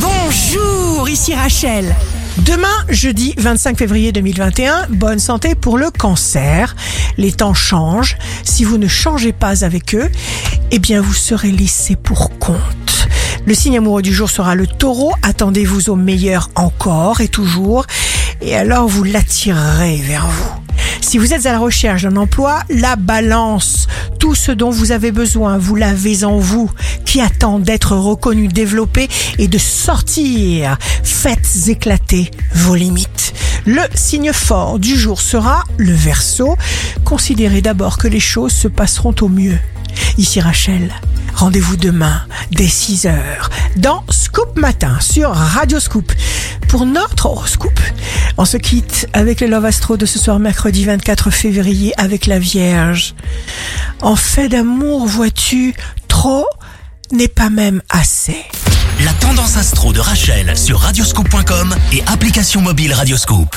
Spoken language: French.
Bonjour, ici Rachel. Demain, jeudi 25 février 2021, bonne santé pour le cancer. Les temps changent. Si vous ne changez pas avec eux, eh bien vous serez laissé pour compte. Le signe amoureux du jour sera le taureau. Attendez-vous au meilleur encore et toujours. Et alors vous l'attirerez vers vous. Si vous êtes à la recherche d'un emploi, la balance, tout ce dont vous avez besoin, vous l'avez en vous, qui attend d'être reconnu, développé et de sortir. Faites éclater vos limites. Le signe fort du jour sera le verso. Considérez d'abord que les choses se passeront au mieux. Ici Rachel. Rendez-vous demain dès 6h dans Scoop Matin sur Radio Scoop pour notre horoscope. On se quitte avec le Love Astro de ce soir mercredi 24 février avec la Vierge. En fait d'amour, vois-tu, trop n'est pas même assez. La tendance astro de Rachel sur radioscope.com et application mobile Radioscope.